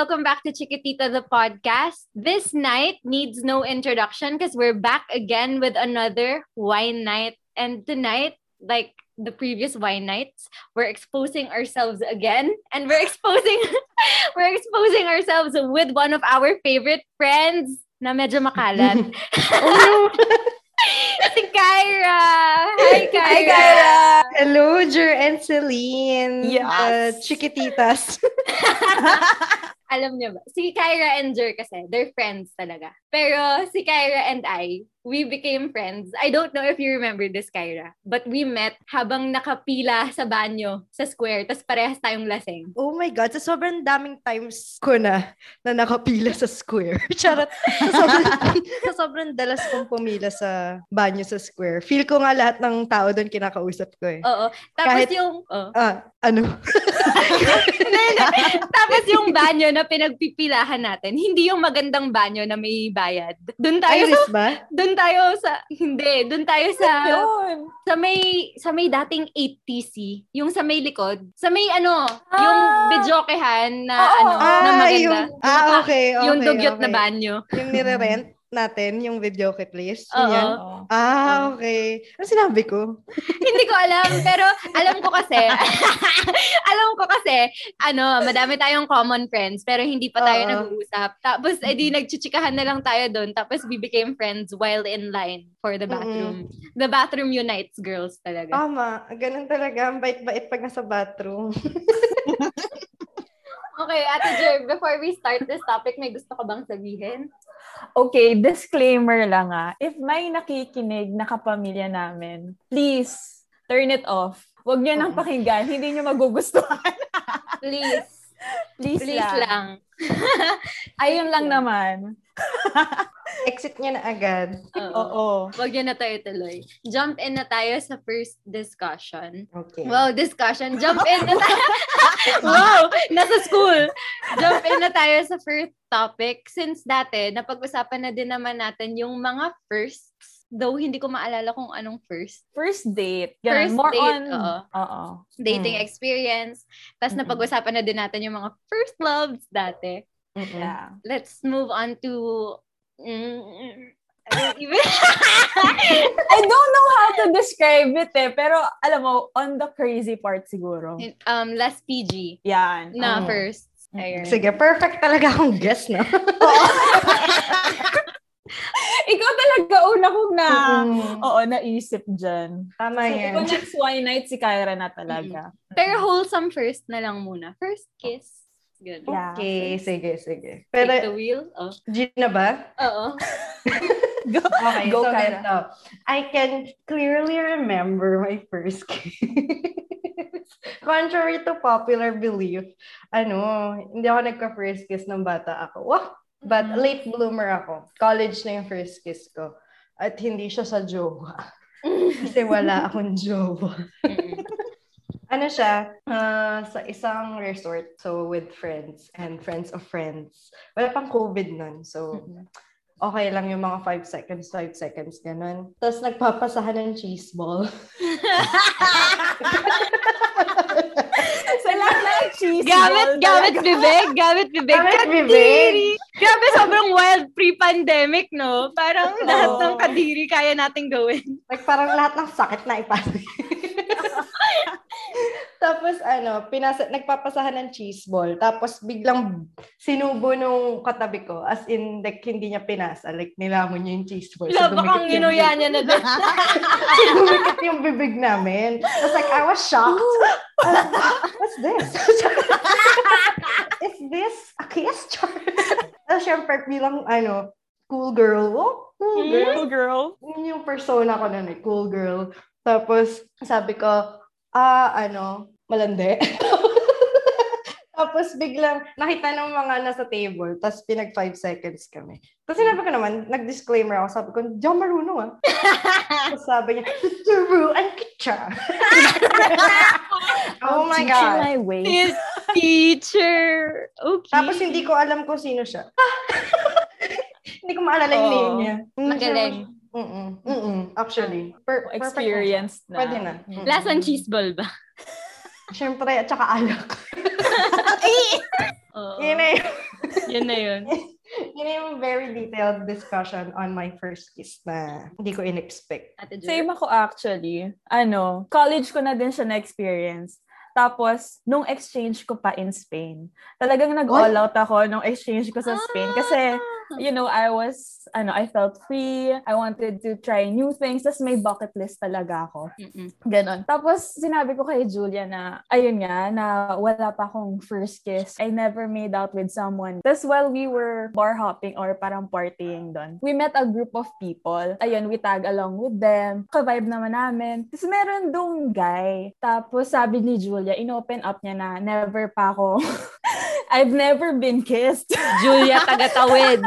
welcome back to Chiquitita the podcast. This night needs no introduction because we're back again with another wine night. And tonight, like the previous wine nights, we're exposing ourselves again and we're exposing we're exposing ourselves with one of our favorite friends na medyo makalat. oh, si Kyra! Hi, Kyra! Hi, Kyra! Hello, Jer and Celine. Yes. Uh, chiquititas. Alam niyo ba? Si Kyra and Jer kasi, they're friends talaga. Pero si Kyra and I, we became friends. I don't know if you remember this, Kyra. But we met habang nakapila sa banyo, sa square. Tapos parehas tayong lasing. Oh my God, sa sobrang daming times ko na na nakapila sa square. Charot. Sa sobrang, sa sobrang dalas kong pumila sa banyo sa square. Feel ko nga lahat ng tao doon kinakausap ko eh. Oo. Tapos Kahit- yung... Oh. Ah, ano? Tapos yung banyo na pinagpipilahan natin, hindi yung magandang banyo na may bayad. Doon tayo sa... Iris ba? Doon tayo sa... Hindi. Doon tayo sa... Sa may sa may dating 8TC, yung sa may likod, sa may ano, Ah! yung videokehan na Oo. ano, na Ah, maganda. yung, ah, okay, okay. yung dugyot okay. na banyo. Yung nire-rent natin, yung video kit list. Oo. Ah, okay. Ano sinabi ko? Hindi ko alam, pero alam ko kasi, alam ko kasi, ano, madami tayong common friends, pero hindi pa tayo Oo. nag-uusap. Tapos, edi, nagchichikahan na lang tayo doon. Tapos, we became friends while in line for the bathroom. The bathroom unites girls talaga. Tama. Ganun talaga. Ang bait-bait pag nasa bathroom. Okay, Ate Jer, before we start this topic, may gusto ka bang sabihin? Okay, disclaimer lang ah. If may nakikinig na kapamilya namin, please, turn it off. Huwag niyo nang pakinggan. Hindi niyo magugustuhan. Please. Please, Please lang. Ayun lang naman. Exit niya na agad. Oo. Oo. Wag yun na tayo tuloy. Jump in na tayo sa first discussion. Okay. Wow, discussion. Jump in na tayo. wow, nasa school. Jump in na tayo sa first topic. Since dati, napag-usapan na din naman natin yung mga firsts. Though, hindi ko maalala kung anong first. First date. Ganun. First More date, on... oo. Oo. Dating Mm. experience. Tapos, Mm-mm. napag-usapan na din natin yung mga first loves dati. Mm-mm. Yeah. Let's move on to... Mm, I don't know how to describe it eh. Pero, alam mo, on the crazy part siguro. um, less PG Yan. na Oo. first. Ayun. Sige, perfect talaga akong guess, no? Ikaw talaga una kong na... Mm. Oo, naisip dyan. Tama So, yan. kung next wine night, si Kyra na talaga. Pero wholesome first na lang muna. First kiss. Good. Yeah. Okay, sige, sige. Take the Pero, wheel. Oh. G na ba? Oo. Go, Okay, go so Kyra. ganito. I can clearly remember my first kiss. Contrary to popular belief, ano, hindi ako nagka-first kiss ng bata ako. Wah! But Mhm. late bloomer ako. College na yung first kiss ko. At hindi siya sa jowa. Kasi wala akong jowa. Ano siya, ah, sa isang resort, so with friends and friends of friends. Wala pang COVID nun, so okay lang yung mga 5 seconds, 5 seconds, ganun. Tapos nagpapasahan ng cheese ball. lahat cheese Gamit, gamit bibig, gamit bibig. Gamit Kadiri! bibig. Grabe, sobrang wild pre-pandemic, no? Parang lahat Oo. ng kadiri kaya nating gawin. like parang lahat ng sakit na ipasok. Tapos ano, pinasa nagpapasahan ng cheese ball. Tapos biglang sinubo nung katabi ko. As in, like, hindi niya pinasa. Like, nilamon niya yung cheese ball. So, Laba kang dumikit yung inuya niya na din. So, dumikit yung bibig namin. Tapos like, I was shocked. Uh, what's this? Is this a kiss? Tapos syempre, bilang, ano, cool girl. Oh, cool girl. Cool girl. Yun yung persona ko nun eh, cool girl. Tapos, sabi ko, ah, ano, malandi. Tapos biglang nakita ng mga nasa table, tapos pinag 5 seconds kami. Tapos sinabi ko naman, nag-disclaimer ako, sabi ko, di ako marunong ah. Tapos sabi niya, turuan kita. oh my God. my way. This teacher. Okay. Tapos hindi ko alam kung sino siya. hindi ko maalala yung Oo. name niya. Magaling. Mm-mm. Mm-mm. Actually. Per- perfect na siya. Experienced na. Pwede na. Mm. Lasang cheese ball ba? Siyempre, at saka alak. Oo. Yun na yun. Yun na yun. Yun yung very detailed discussion on my first kiss na hindi ko in-expect. Same ako actually. Ano, college ko na din siya na-experience. Tapos, nung exchange ko pa in Spain, talagang nag-all out ako nung exchange ko sa Spain. Kasi, you know, I was, ano, I felt free. I wanted to try new things. Tapos may bucket list talaga ako. Mm-mm. Ganon. Tapos, sinabi ko kay Julia na, ayun nga, na wala pa akong first kiss. I never made out with someone. Tapos, while we were bar hopping or parang partying doon, we met a group of people. Ayun, we tag along with them. Ka-vibe naman namin. Tapos, meron dong guy. Tapos, sabi ni Julia, in-open up niya na, never pa ako. I've never been kissed. Julia Tagatawid.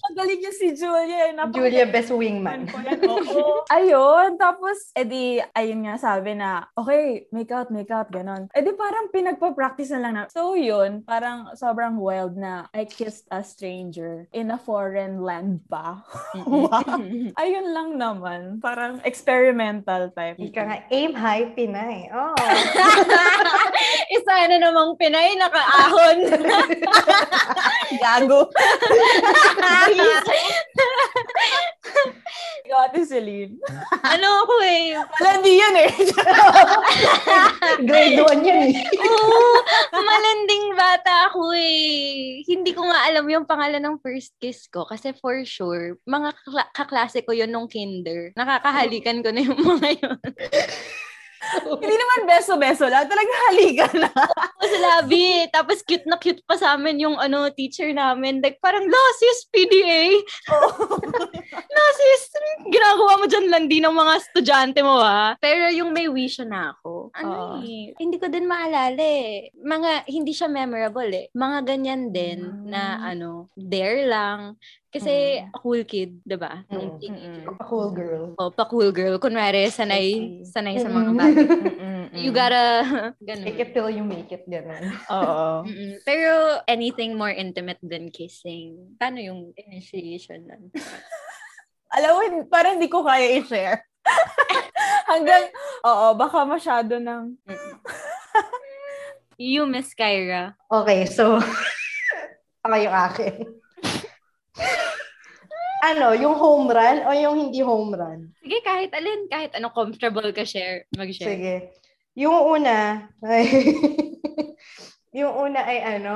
Ang galing niya si Julia. eh. Napaka- Julia, best wingman. Oo. ayun. Tapos, edi, ayun nga sabi na, okay, make out, make out, ganon. Edi parang pinagpa-practice na lang na. So yun, parang sobrang wild na I kissed a stranger in a foreign land pa. wow. Ayun lang naman. Parang experimental type. Ika nga, aim high, Pinay. Oh. Isa na namang Pinay nakaahon. Gago. Ate Celine. ano ako eh. Wala, hindi yan eh. Grade 1 yan eh. Oo, malanding bata ako eh. Hindi ko nga alam yung pangalan ng first kiss ko kasi for sure, mga kakla- kaklase ko yun nung kinder. Nakakahalikan ko na yung mga yun. Hindi naman beso-beso lang. Talaga halikan na. Tapos labi. Tapos cute na cute pa sa amin yung ano teacher namin. Like parang, la sis, PDA. la sis, ginagawa mo dyan landi ng mga estudyante mo ha. Pero yung may wish na ako. Ano Oo. eh, hindi ko din maalala eh. Mga, hindi siya memorable eh. Mga ganyan din na ano, dare lang. Kasi cool kid, 'di ba? Nung Mm, teenager. A cool girl. Oh, pa cool girl. Kunwari, sanay, sanay sa mga Mm. bagay. Mm-mm. You gotta, ganun. Take it till you make it, gano'n. Oo. Mm-mm. Pero anything more intimate than kissing. Paano yung initiation nun? Alam mo, parang hindi ko kaya i-share. Hanggang, oo, baka masyado ng, you, Miss Kyra. Okay, so, ako yung akin. Ano, yung home run o yung hindi home run? Sige, kahit alin, kahit ano comfortable ka share, mag-share. Sige. Yung una, ay, yung una ay ano,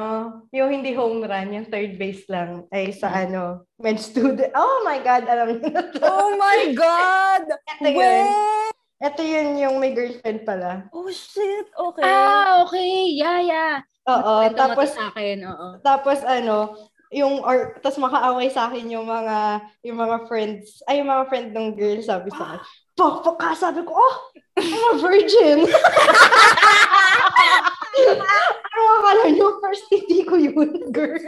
yung hindi home run, yung third base lang, ay sa ano, med student. Oh my God, alam niyo na to. oh my God! Ito yun. Wait! Ito yun yung may girlfriend pala. Oh shit, okay. Ah, okay. Yeah, yeah. Oo, tapos, sa akin, oo. tapos ano, yung, or, tapos makaaway sa akin yung mga, yung mga friends, ay, yung mga friend ng girl, sabi sa akin, Pok, ka, sabi ko, oh, I'm a virgin. ano akala nyo, first titi ko yun, girl.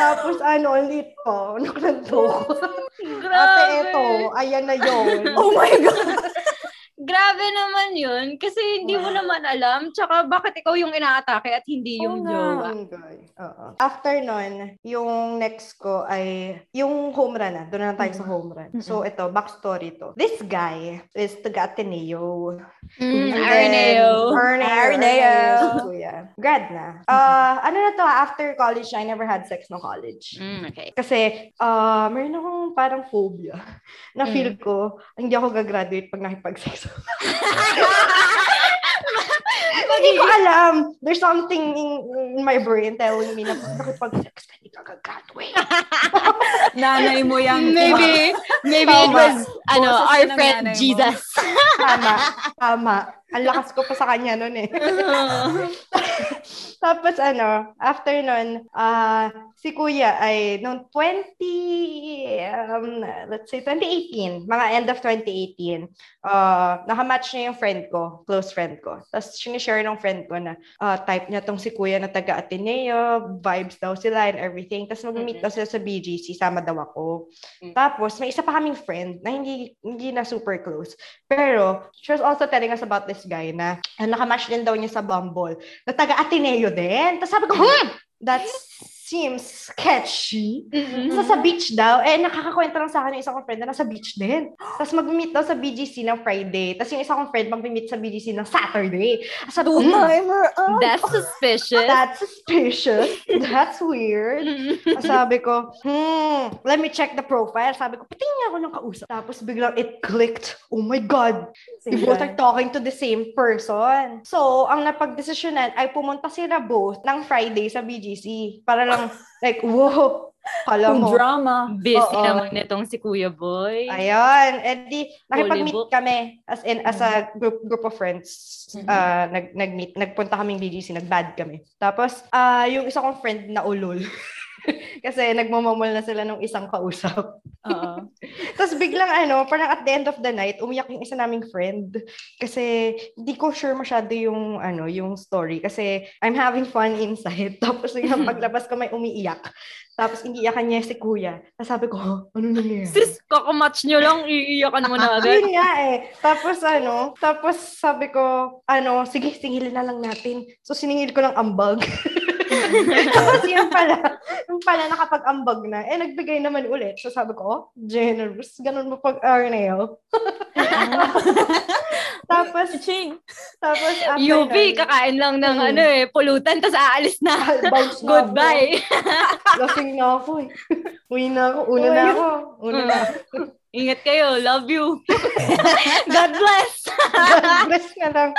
Tapos ano, ulit po, nakanto ko. Ate, eto, ayan na yun. Oh my God! Grabe naman yun. Kasi hindi mo naman alam. Tsaka bakit ikaw yung inaatake at hindi yung nga. jowa? Enjoy. Oo. After nun, yung next ko ay yung home run na. Doon na tayo sa home run. So, ito, backstory to. This guy is taga Ateneo. Mm, And Arneo. then, Kuya. Grad na. Uh, ano na to, ah, after college, I never had sex no college. Mm, okay. Kasi, uh, meron akong parang phobia na feel ko, hindi ako gagraduate pag nakipag-sex. Hindi ko alam. There's something in, in my brain telling me na pag nakipag-sex ka, hindi ka gagraduate. Nanay mo yung... Maybe, maybe it was, ano, our friend. Jesus. Tama. Tama. Ang lakas ko pa sa kanya nun eh. Tapos ano, after nun, ah si kuya ay noong 20, um, let's say 2018, mga end of 2018, uh, nakamatch niya yung friend ko, close friend ko. Tapos sinishare ng friend ko na ah, type niya tong si kuya na taga Ateneo, vibes daw sila and everything. Tapos mag-meet daw sila sa BGC, sama daw ako. Mm. Tapos may isa pa kaming friend na hindi hindi na super close. Pero she was also telling us about this guy na. Uh, nakamatch din daw niya sa Bumble. Na taga Ateneo din. Tapos sabi ko, hmm, that's seems sketchy. Mm-mm. So, sa beach daw, eh, nakakakwento lang sa akin yung isa kong friend na nasa beach din. Tapos mag-meet daw sa BGC ng Friday. Tapos yung isa kong friend mag-meet sa BGC ng Saturday. Sabi ko, "Hmm, Two-timer up. That's suspicious. that's suspicious. That's weird. Tapos Sabi ko, hmm, let me check the profile. Sabi ko, patingin nga ako ng kausap. Tapos biglang it clicked. Oh my God. We both are talking to the same person. So, ang napagdesisyonan ay pumunta sila both ng Friday sa BGC. Para lang, like, whoa, kala mo. drama. Busy Oo. naman nitong si Kuya Boy. Ayun. And di, nakipag-meet kami as in, as a group group of friends. Mhm. Uh, nag, nag-meet, nagpunta kaming BGC, nag-bad kami. Tapos, ah yung isa kong friend na ulol. Kasi nagmamamol na sila nung isang kausap. Oo. Tapos biglang ano, parang at the end of the night, umiyak yung isa naming friend. Kasi hindi ko sure masyado yung ano, yung story. Kasi I'm having fun inside. Tapos yung paglabas ko may umiiyak. Tapos iniiyakan niya si kuya. Tapos sabi ko, "Huh? ano nangyayari? Sis, kakamatch nyo lang, iiyakan mo na agad. Yun nga eh. Tapos ano, tapos sabi ko, ano, sige, singilin na lang natin. So siningil ko ng ambag. tapos yun pala, yung pala nakapag-ambag na, eh nagbigay naman ulit. So sabi ko, oh, generous. Ganun mo pag Arneo. tapos, Ching. tapos after UV, nun, kakain lang ng Mm. ano eh, pulutan, tas aalis na. bounce na Goodbye. Lasing na ako eh. Uwi na ako. Una na ako. Una na ako. Ingat kayo. Love you. God bless. God bless na lang.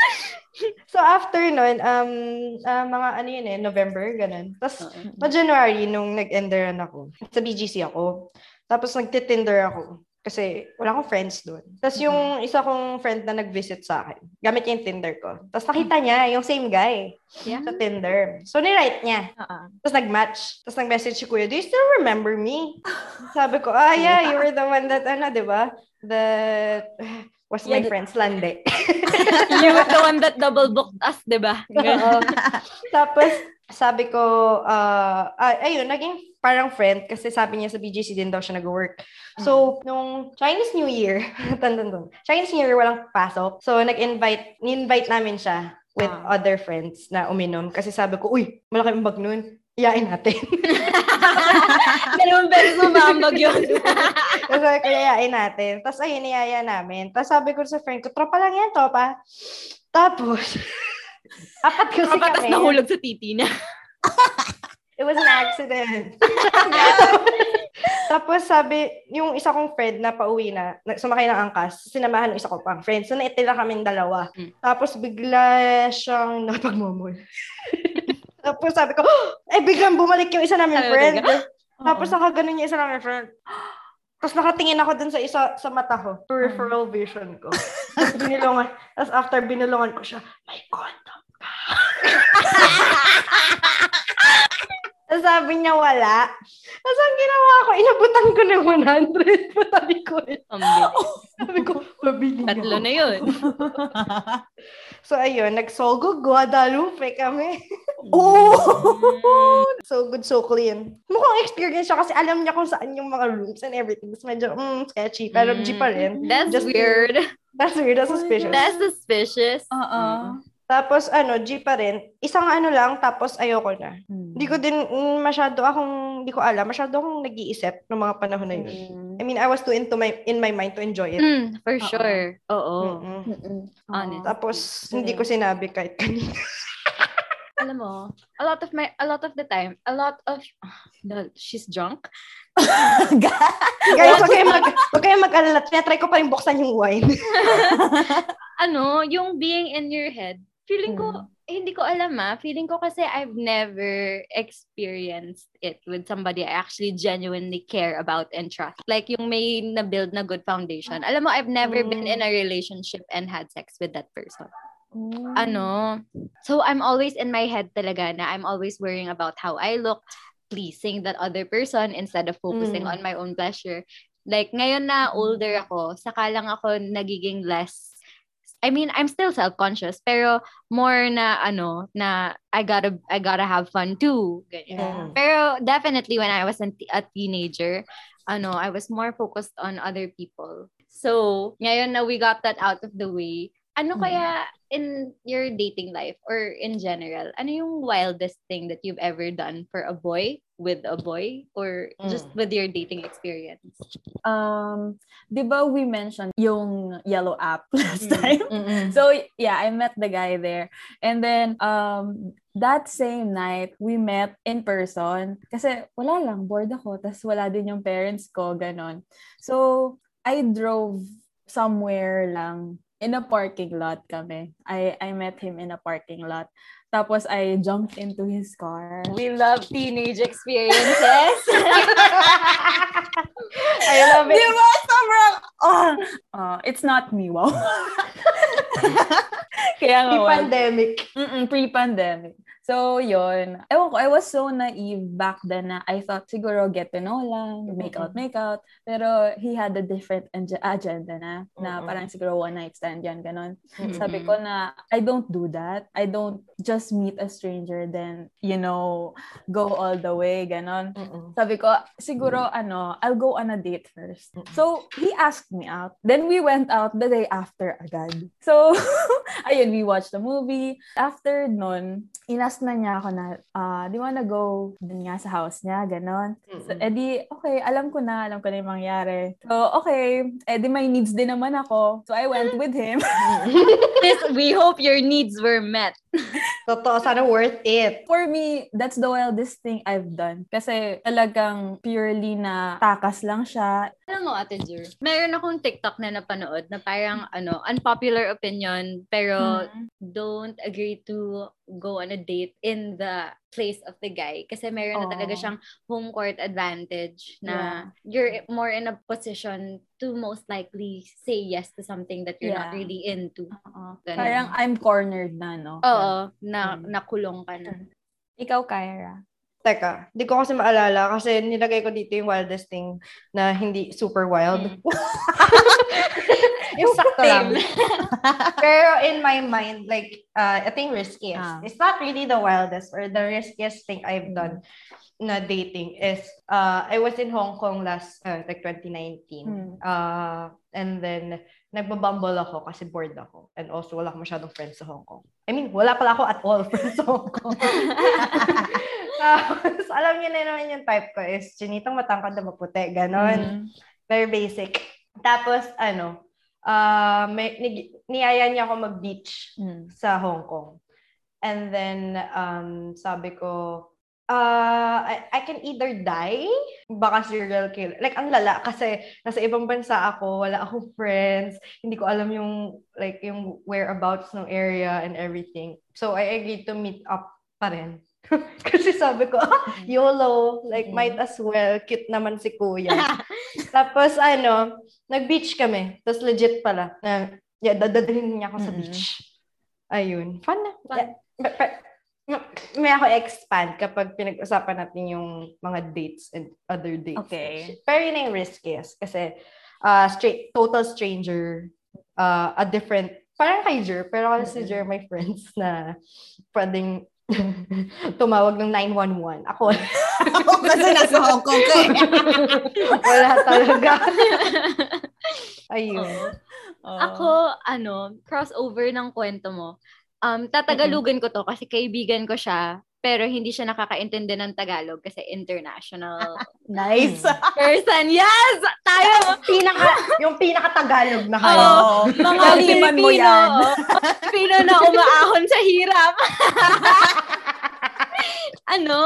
So after nun, um, ah, mga ano yun eh, November, ganun. Tapos, pa January, nung nag-enderan ako, sa BGC ako. Tapos nagtitinder ako. Kasi wala akong friends doon. Tapos yung isa kong friend na nag-visit sa akin, gamit niya yung Tinder ko. Tapos nakita niya yung same guy Yeah. sa Tinder. So, ni-write niya. Oo. Tapos nag-match. Tapos nag-message si Kuya, do you still remember me? Sabi ko, ah, yeah, you were the one that, ano, di ba? That was my Yeah, the- friend's lande. You were the one that double booked us, di ba? Oo. Tapos, sabi ko, ah, ah, ayun, naging parang friend kasi sabi niya sa BGC din daw siya nag-work. So, nung Chinese New Year, tandang doon, Chinese New Year walang pasok. So, nag-invite, ni-invite namin siya with Ah. other friends na uminom. Kasi sabi ko, uy, malaki ang bag nun. Iyain natin. Dalawang beses mo maambag yun. Tapos sabi ko, yayain natin. Tapos ayun, niyaya namin. Tapos sabi ko sa friend ko, tropa lang yan, tropa. Tapos, apat kasi Kapatas kami. nahulog sa titi niya. It was an accident. Tapos sabi, yung isa kong friend na pauwi na, na- sumakay ng angkas, sinamahan ng isa ko pang friend. So naitila kaming dalawa. Mm. Tapos bigla siyang napagmamol. Tapos sabi ko, eh biglang bumalik yung isa namin Sabi ko, friend. "Teka." Tapos nakaganon yung isa namin friend. Tapos nakatingin ako dun sa isa sa mata ko, peripheral vision ko. Tapos binulungan. Tapos after binulungan ko siya, may condom ka. Tapos sabi niya wala. Tapos ang ginawa ko, inabutan ko ng 100 patalikod. Ang bilis. Sabi ko, mabili niya Tatlo ako." na yun. So ayun, nagsogo Guadalupe kami. Oh! So good, so clean. Mukhang experience siya kasi alam niya kung saan yung mga rooms and everything. Tapos medyo mm, sketchy, pero G pa rin. That's Just weird. That's weird, that's suspicious. That's suspicious. Oo. Tapos ano, G pa rin. Isang ano lang, tapos ayoko na. Hmm. Hindi ko din mm, masyado akong, hindi ko alam, masyado akong nag-iisip ng mga panahon na yun. Mm. I mean, I was too into my, in my mind to enjoy it. Mm, for Oo. sure. Oo. Mm-mm. Mm-mm. Honest. Tapos, hindi ko sinabi kahit kanina. Alam mo, a lot of my, a lot of the time, a lot of, lol, she's drunk. Guys, wag kayong mag, wag kayong mag-alala. Tinatry ko pa rin buksan yung wine. ano, yung being in your head, feeling ko, Mm. eh, hindi ko alam ah. Feeling ko kasi I've never experienced it with somebody I actually genuinely care about and trust. Like yung may na-build na good foundation. Alam mo, I've never been Mm. in a relationship and had sex with that person. Mm. Ano, so I'm always in my head talaga na I'm always worrying about how I look, pleasing that other person instead of focusing Mm. on my own pleasure. Like, ngayon na older ako, saka lang ako nagiging less I mean, I'm still self-conscious, pero more na ano, na I gotta I gotta have fun too. Ganyan. Yeah. Pero definitely when I was a teenager, ano, I was more focused on other people. So, ngayon na we got that out of the way, Ano Hmm. kaya in your dating life or in general, ano yung wildest thing that you've ever done for a boy with a boy or just Mm. with your dating experience? Um, di ba we mentioned yung yellow app last Mm. time? Mm-mm. So yeah, I met the guy there. And then um that same night, we met in person. Kasi wala lang, bored ako. Tapos wala din yung parents ko, ganon. So I drove somewhere lang. In a parking lot kami. I, I met him in a parking lot. Tapos I jumped into his car. We love teenage experiences. I love Di it. ba? Sobrang, ah, ah, it's not me, wow. Kaya nga. Pre-pandemic. Mm-mm, pre-pandemic. So, yun. Ewan ko, I was so naive back then na I thought siguro get to know lang, make out, make out. Pero he had a different ag- agenda na, na parang siguro one night stand yan, ganon. Mm-mm. Sabi ko na, I don't do that. I don't just meet a stranger then, you know, go all the way, ganon. Mm-mm. Sabi ko, siguro, ano, I'll go on a date first. Mm-mm. So, he asked me out. Then, we went out the day after agad. So, ayun, we watched the movie. After nun, inas na niya ako na, ah, di wanna go dun nga sa house niya, ganon. So, edi, okay, alam ko na, alam ko na yung mangyari. So, okay, edi may needs din naman ako. So, I went with him. Sis, we hope your needs were met. Totoo, sana worth it. For me, that's the wildest thing I've done. Kasi talagang purely na takas lang siya. Alam mo, Ate Jur, meron akong TikTok na napanood na parang, ano, unpopular opinion, pero Mm. don't agree to go on a date in the place of the guy. Kasi meron na talaga Oo. siyang home court advantage na you're more in a position to most likely say yes to something that you're not Yeah. really into. Ganun. Parang I'm cornered na, no? Oo, na Mm. nakulong ka na. Ikaw, Kyra. Teka, di ko kasi maalala kasi nilagay ko dito yung wildest thing na hindi super wild. Mm. yung sakto lang. Pero in my mind, like, uh, I think riskiest. Ah. It's not really the wildest or the riskiest thing I've done na dating is, uh, I was in Hong Kong last, uh, like 2019. Hmm. Uh, and then, nagbabumble ako kasi bored ako. And also, wala akong masyadong friends sa Hong Kong. I mean, wala pala ako at all friends sa Hong Kong. Tapos, alam niyo na naman yung type ko is chinitang matangkad na maputi. Ganon. Mm. Very basic. Tapos, ano, uh, may, ni, niyaya niya ako mag-beach Mm. sa Hong Kong. And then, um, sabi ko, uh, I, I can either die, baka serial killer. Like, ang lala, kasi nasa ibang bansa ako, wala akong friends, hindi ko alam yung, like, yung whereabouts ng area and everything. So, I agreed to meet up pa rin. kasi sabi ko, ah, YOLO, like, Mm. might as well, cute naman si kuya. Tapos, ano, nag-beach kami. Tapos, legit pala, na, yeah, dadalhin niya ako sa beach. Ayun. Fun na. Fun. Yeah. May ako expand kapag pinag-usapan natin yung mga dates and other dates. Okay. Pero yun yung riskiest. Kasi, uh, straight, total stranger, uh, a different, parang kay Jer, pero kasi si Jer, my friends na pwedeng tumawag ng 911. Ako, Kasi nasa Hong Kong ka eh. wala talaga. Ayun. Oo. Ako, ano, crossover ng kwento mo. Um, tatagalugan ko to kasi kaibigan ko siya, pero hindi siya nakakaintindi ng Tagalog kasi international Nice. person. Yes! Tayo! pinaka, yung pinaka-Tagalog na kayo. Oo. Mga Kaliman mo yan. oh. Pilipino na umaahon sa hirap. ano,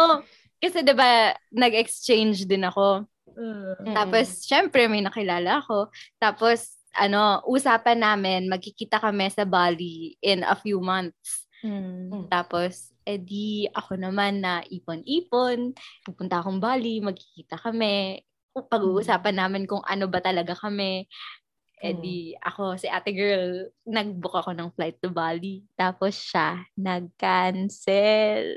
kasi 'di ba nag-exchange din ako. Mm-mm. Tapos, syempre, may nakilala ako. Tapos, ano, usapan namin, magkikita kami sa Bali in a few months. Mm. Tapos, edi ako naman na ipon-ipon, pupunta akong Bali, magkikita kami. Pag-uusapan namin kung ano ba talaga kami. Edi ako, si ate girl, nag-book ako ng flight to Bali. Tapos siya, nag-cancel.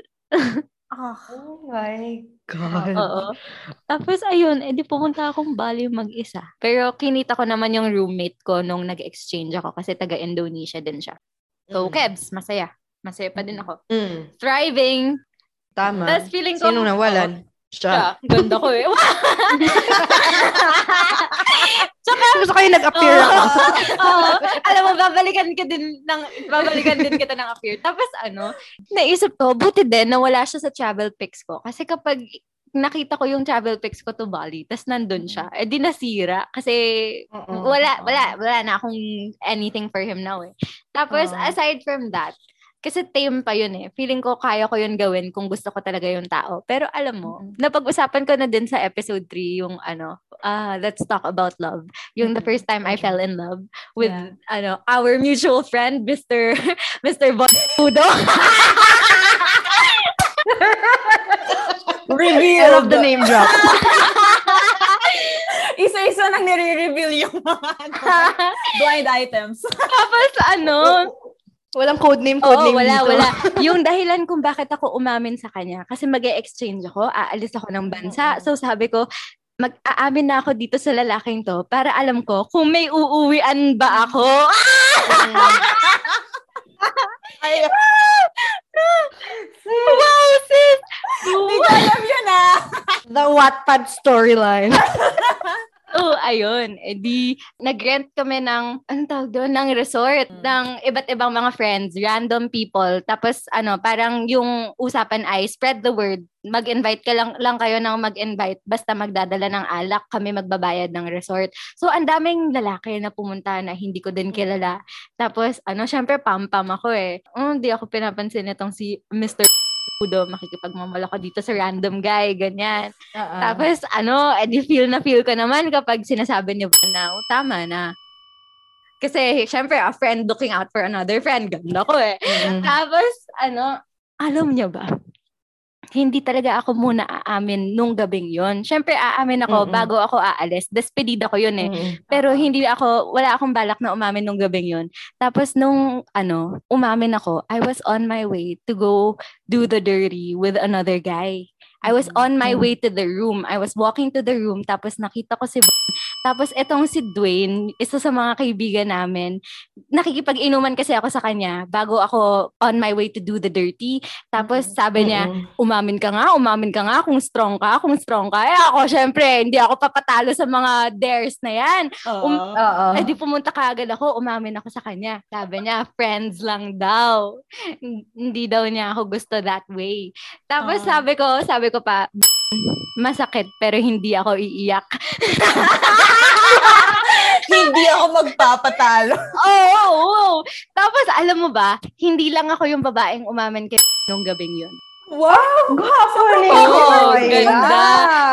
Oh my God. Oo. Tapos ayun, edi pumunta akong Bali mag-isa. Pero kinita ko naman yung roommate ko nung nag-exchange ako kasi taga-Indonesia din siya. So, Mm. Kebs, masaya. Masaya pa din ako. Mm. Thriving. Tama. Tapos feeling ko, Sinong nawalan? siya. Siya, ganda ko eh. Tsaka, Gusto kayo nag-appear ako. Oo. alam mo, babalikan ka din ng, babalikan din kita ng appear. Tapos ano, naisip ko, buti din na wala siya sa travel pics ko. Kasi kapag nakita ko yung travel pics ko to Bali, tas nandun siya, eh di nasira. Kasi wala, wala, wala na akong anything for him now eh. Tapos, Oo. aside from that, kasi tame pa yun eh. Feeling ko kaya ko yun gawin kung gusto ko talaga yung tao. Pero alam mo, napag-usapan ko na din sa episode 3 yung ano, ah let's talk about love. Yung the first time I fell in love with Yeah. ano, our mutual friend, Mr. Mr. I Reveal! love the name drop. Isa-isa nang nire-reveal yung mga ano, blind items. Tapos ano, Walang code name, Oo, code name wala, dito. wala. Yung dahilan kung bakit ako umamin sa kanya, kasi mag exchange ako, aalis ako ng bansa. So sabi ko, mag-aamin na ako dito sa lalaking to para alam ko kung may uuwian ba ako. Ay, wow, sis! hindi ko alam yun ah! The Wattpad storyline. Oo, oh, ayun. E di, nag-rent kami ng, anong tawag doon, ng resort, ng iba't ibang mga friends, random people. Tapos, ano, parang yung usapan ay, spread the word. Mag-invite ka lang, lang kayo ng mag-invite. Basta magdadala ng alak, kami magbabayad ng resort. So, ang daming lalaki na pumunta na hindi ko din kilala. Tapos, ano, syempre, pam-pam ako eh. Oh, ako pinapansin itong si Mr. Udo, makikipagmamala ko dito sa random guy, ganyan. Tapos, ano, edi feel na feel ko naman kapag sinasabi niya na, oh, tama na. Kasi, syempre, a friend looking out for another friend. Ganda ko eh. Mm. Tapos, ano, alam niya ba? Hindi talaga ako muna aamin nung gabing yon. Syempre, aamin ako Mm-mm. bago ako aalis. Despedida ko yun eh. Mm. Pero hindi ako, wala akong balak na umamin nung gabing yun. Tapos nung, ano, umamin ako, I was on my way to go do the dirty with another guy. I was on my way to the room. I was walking to the room, tapos nakita ko si Bon. Tapos etong si Dwayne, isa sa mga kaibigan namin, nakikipag-inuman kasi ako sa kanya bago ako on my way to do the dirty. Tapos sabi niya, umamin ka nga, umamin ka nga kung strong ka, kung strong ka. Eh ako, syempre, hindi ako papatalo sa mga dares na yan. Um. Eh di pumunta ka agad ako, umamin ako sa kanya. Sabi niya, friends lang daw. Hindi daw niya ako gusto that way. Tapos Ah. sabi ko, sabi ko pa, masakit pero hindi ako iiyak. hindi ako magpapatalo. Oo, oo, oo. Tapos alam mo ba, hindi lang ako yung babaeng umamin kay nung gabing yun. Wow! Gwapo ni Oo, Roy. ganda.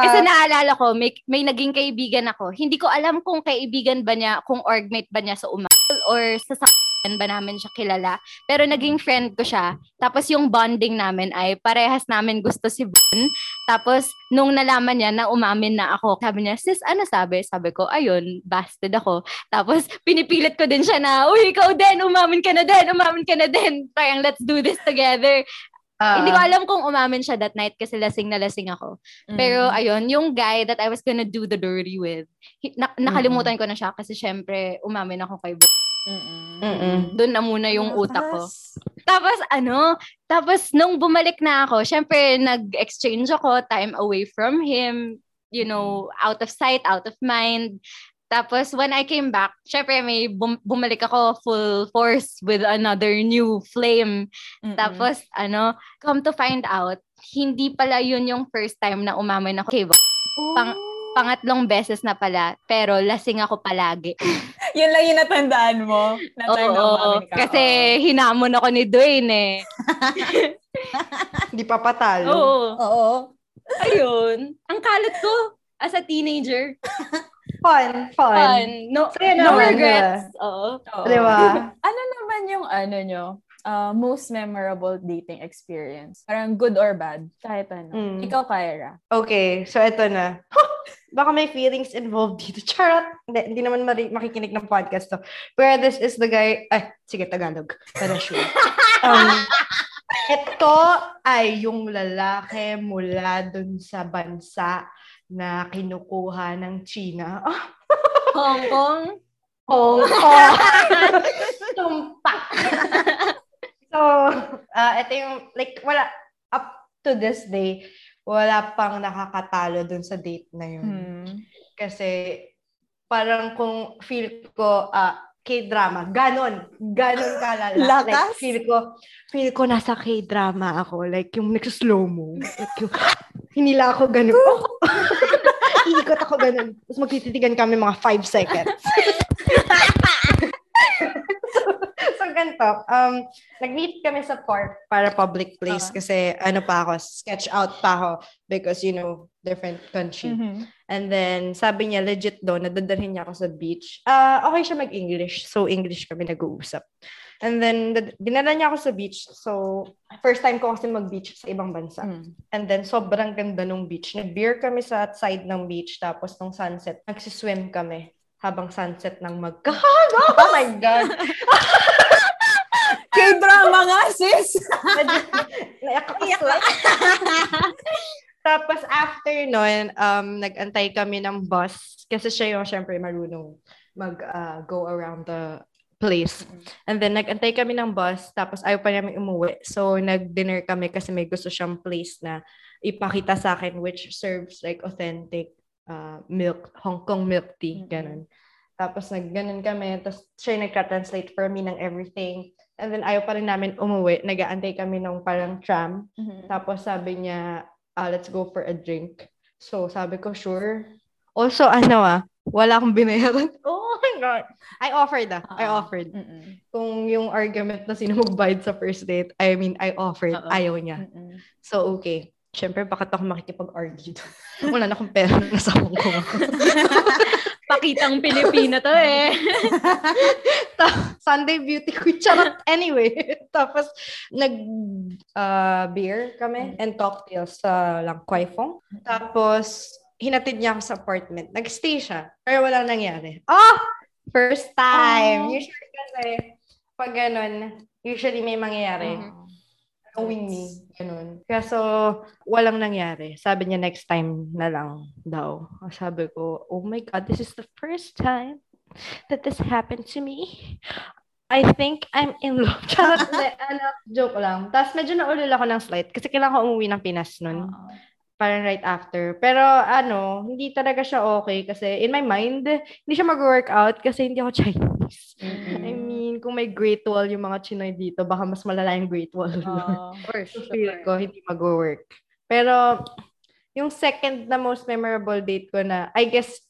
Kasi naalala ko, may, may naging kaibigan ako. Hindi ko alam kung kaibigan ba niya, kung orgmate ba niya sa umal or sa sakyan ba namin siya kilala. Pero naging friend ko siya. Tapos yung bonding namin ay parehas namin gusto si Bon. Tapos nung nalaman niya na umamin na ako, sabi niya, sis, ano sabi? Sabi ko, ayun, busted ako. Tapos pinipilit ko din siya na, uy, ikaw din, umamin ka na din, umamin ka na din. Parang let's do this together. Ah. Hindi ko alam kung umamin siya that night kasi lasing na lasing ako. Pero ayun, yung guy that I was gonna do the dirty with, na- nakalimutan ko na siya kasi syempre umamin ako kay Bo. Mm-mm. Doon na muna yung utak ko. Tapos ano, tapos nung bumalik na ako, syempre nag-exchange ako, time away from him, you know, out of sight, out of mind. Tapos when I came back, syempre may bum- bumalik ako full force with another new flame. Tapos, ano, come to find out, hindi pala yun yung first time na umamin ako kay Bo. Pang- pangatlong beses na pala, pero lasing ako palagi. Yun lang yung natandaan mo. Na time na Oo, ka. kasi hinamon ako ni Dwayne eh. Hindi pa patalo. Oo. Oo. Ayun. Ang kalat ko as a teenager. Fun, fun. Fun. No, Saya no naman, regrets. Oo. Oo. Di ba? Ano naman yung ano nyo? Uh, most memorable dating experience? Parang good or bad? Kahit ano. Mm. Ikaw, Kyra. Okay, so eto na. Baka may feelings involved dito. Charot! Hindi, hindi naman mari- makikinig ng podcast to. Pero this is the guy... Ay, sige, Tagalog. Para sure. Um, ito ay yung lalaki mula dun sa bansa na kinukuha ng China. Hong Kong. Hong Kong. Tumpak. So, uh, ito yung, like, wala, up to this day, wala pang nakakatalo dun sa date na yun. Hmm. Kasi parang kung feel ko ah K-drama, ganon, ganon kalala. Like, Lakas? feel ko, feel ko nasa K-drama ako. Like, yung nag-slow mo. Like, yung, hinila ako ganon. Iikot ako ganon. Tapos magtititigan kami mga 5 seconds. Ganito. Um, nag-meet kami sa park para public place Ah. kasi ano pa ako, sketch out pa ako because, you know, different country. Mhm. And then, sabi niya, legit daw, nadadalhin niya ako sa beach. Ah, okay siya mag-English. So, English kami nag-uusap. And then, dinala niya ako sa beach. So, first time ko kasi mag-beach sa ibang bansa. Mm. And then, sobrang ganda nung beach. Nag-beer kami sa side ng beach. Tapos, nung sunset, nagsiswim kami habang sunset ng magkahaba. Oh my God! K-drama nga, sis! Naiyak slight. Tapos after nun, um, nag-antay kami ng bus kasi siya yung syempre marunong mag uh, go around the place. And then nag-antay kami ng bus tapos ayaw pa namin umuwi. So nag-dinner kami kasi may gusto siyang place na ipakita sa akin which serves like authentic uh, milk, Hong Kong milk tea, Mhm. ganun. Tapos nag-ganun kami, tapos siya yung nagka-translate for me ng everything. And then ayaw pa rin namin umuwi. Nag-aantay kami ng parang tram. Mhm. Tapos sabi niya, ah, let's go for a drink. So sabi ko, sure. Also, ano ah, wala akong binayaran. Oh my God. I offered ah. I Ah. offered. Mm-mm. Kung yung argument na sino magbayad sa first date, I mean, I offered. Oo. Ayaw niya. Mm-mm. So, okay. Siyempre, bakit ako makikipag-argue doon? Wala na akong pera na Kong ako. Pakitang Pilipina to eh. Sunday beauty queen. Charot. Anyway. Tapos, nag uh, beer kami and cocktails sa Lang Kwai Fong. Tapos, hinatid niya ako sa apartment. Nag-stay siya. Pero wala nangyari. Oh! First time. Oh. Usually kasi, pag ganun, usually may mangyayari. Mhm. Knowing me. Ganun. Kaso, walang nangyari. Sabi niya, next time na lang daw. Sabi ko, oh my God, this is the first time that this happened to me. I think I'm in love. Charot, ano, joke lang. Tapos medyo naulol ako ng slight kasi kailangan ko umuwi ng Pinas nun. Oo. Parang right after. Pero ano, hindi talaga siya okay kasi in my mind, hindi siya mag-workout kasi hindi ako Chinese. Mm-mm. I mean, kung may Great Wall yung mga Chinoy dito, baka mas malala yung Great Wall. Oo. For So, feel ko, hindi mag-work. Pero, yung second na most memorable date ko na, I guess,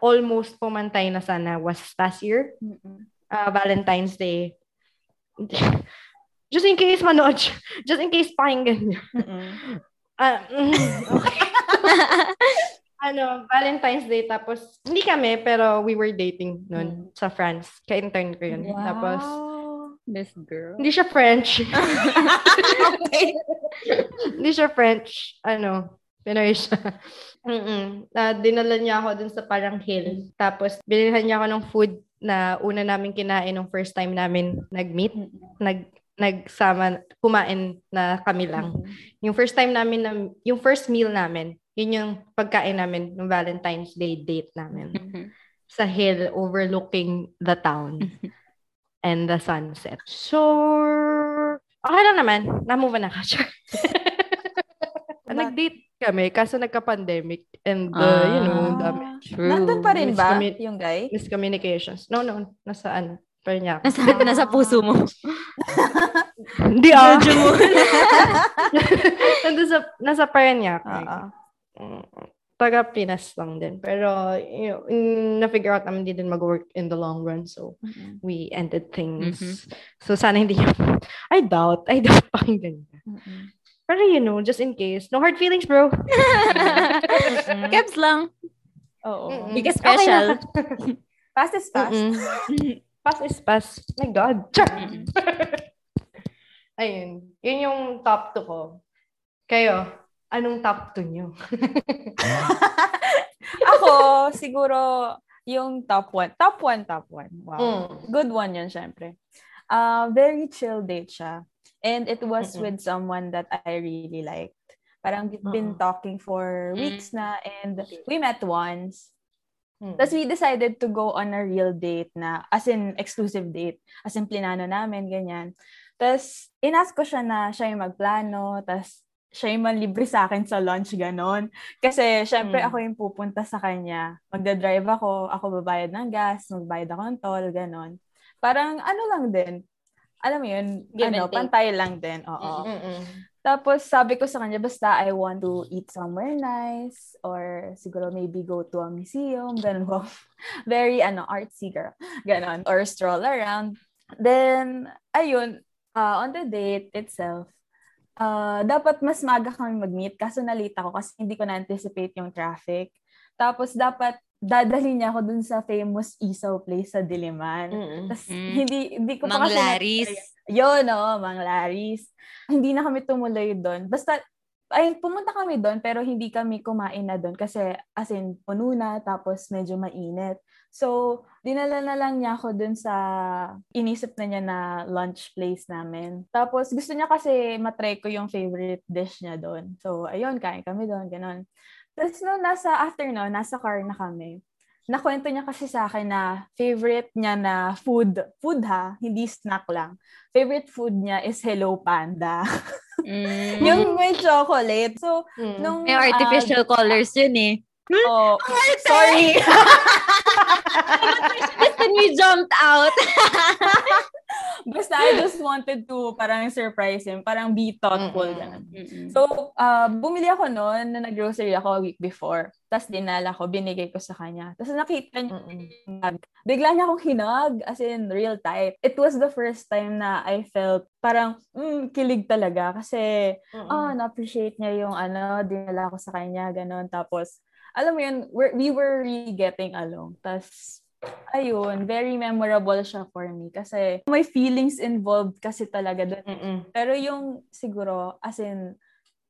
almost pumantay na sana was last year, uh, Valentine's Day. Just in case manood, just in case pakinggan niyo. Mm-mm. Ah, mm, okay. ano, Valentine's Day, tapos, hindi kami, pero we were dating noon sa France. Ka-intern ko yun. Wow. Tapos, This girl. hindi siya French. okay. Hindi siya French. Ano, Pinoy siya. Mm-mm. Ah, dinala niya ako dun sa parang hill. Tapos, binilhan niya ako ng food na una namin kinain nung first time namin nag-meet. Nag, nagsama, kumain na kami lang. Yung first time namin, na, yung first meal namin, yun yung pagkain namin ng Valentine's Day date namin. Sa hill overlooking the town and the sunset. So, okay lang naman. Na-move na ka. Sure. Nag-date kami kaso nagka-pandemic and uh, you know, Ah. dami. True. Nandun pa rin ba yung guy? Miscommunications. No, no. Nasaan? Pa niya. Nasa, nasa puso mo. Hindi ah. Nandun sa, nasa Parañaque. Oo. Mm, taga Pinas lang din. Pero, you know, na-figure out namin hindi din mag-work in the long run. So, Mm-mm. we ended things. Mhm. So, sana hindi niya, I doubt, I doubt pakinggan niya. Mm-mm. Pero, you know, just in case. No hard feelings, bro. Kebs lang. Oo. Mm-mm. Because Okay special. Fast is fast. Mm-mm. pass is pass. My God. Mm-mm. Ayun. Yun yung top 2 ko. Kayo, anong top 2 nyo? Ako, siguro, yung top one. Top one, top one. Wow. Mm. Good one yun, syempre. Uh, very chill date siya. And it was Mm-mm. with someone that I really liked. Parang we've been talking for Mm. weeks na and we met once. Mm. Tapos we decided to go on a real date na, as in exclusive date. As in plinano namin, ganyan. Tapos, inask ko siya na siya yung magplano. Tapos, siya yung manlibre sa akin sa lunch, ganon. Kasi, syempre, Mm. ako yung pupunta sa kanya. Magdadrive ako, ako babayad ng gas, magbayad ako ng toll, ganon. Parang, ano lang din, alam mo yun, Give ano, pantay lang din, oo. Mm-mm. Tapos, sabi ko sa kanya, basta I want to eat somewhere nice, or siguro maybe go to a museum, ganun ko. Very, ano, artsy girl, ganon. Or stroll around. Then, ayun, uh, on the date itself, uh, dapat mas maga kami mag-meet, kaso nalita ako kasi hindi ko na-anticipate yung traffic. Tapos, dapat dadalhin niya ako dun sa famous isaw place sa Diliman. Mm-mm. Tapos, Mm. hindi, hindi ko pa Mang kasi Laris. yun, oo, Mang Laris. Hindi na kami tumuloy doon. Basta, ay, pumunta kami doon, pero hindi kami kumain na doon kasi, as in, puno na, tapos medyo mainit. So, dinala na lang niya ako doon sa inisip na niya na lunch place namin. Tapos, gusto niya kasi matry ko yung favorite dish niya doon. So, ayun, kain kami doon, ganon. Tapos, no, nasa afternoon, nasa car na kami nakwento niya kasi sa akin na favorite niya na food, food ha, hindi snack lang. Favorite food niya is Hello Panda. Mm. yung may chocolate. So, Mm. nung... May artificial colors yun eh. ah, oh, sorry. Then we jumped out. Basta I just wanted to parang surprise him. Parang be thoughtful. Mm-mm. So, uh, bumili ako noon na nag-grocery ako a week before. Tapos dinala ko, binigay ko sa kanya. Tapos nakita niya yung bag. Bigla niya akong hinag, as in real type. It was the first time na I felt parang, mm, kilig talaga. Kasi, Mm-mm. ah, na-appreciate niya yung ano, dinala ko sa kanya, ganun. Tapos, alam mo yun, we're, we were really getting along. Tapos, ayun, very memorable siya for me. Kasi, may feelings involved kasi talaga doon. Mm-mm. Pero yung siguro, as in,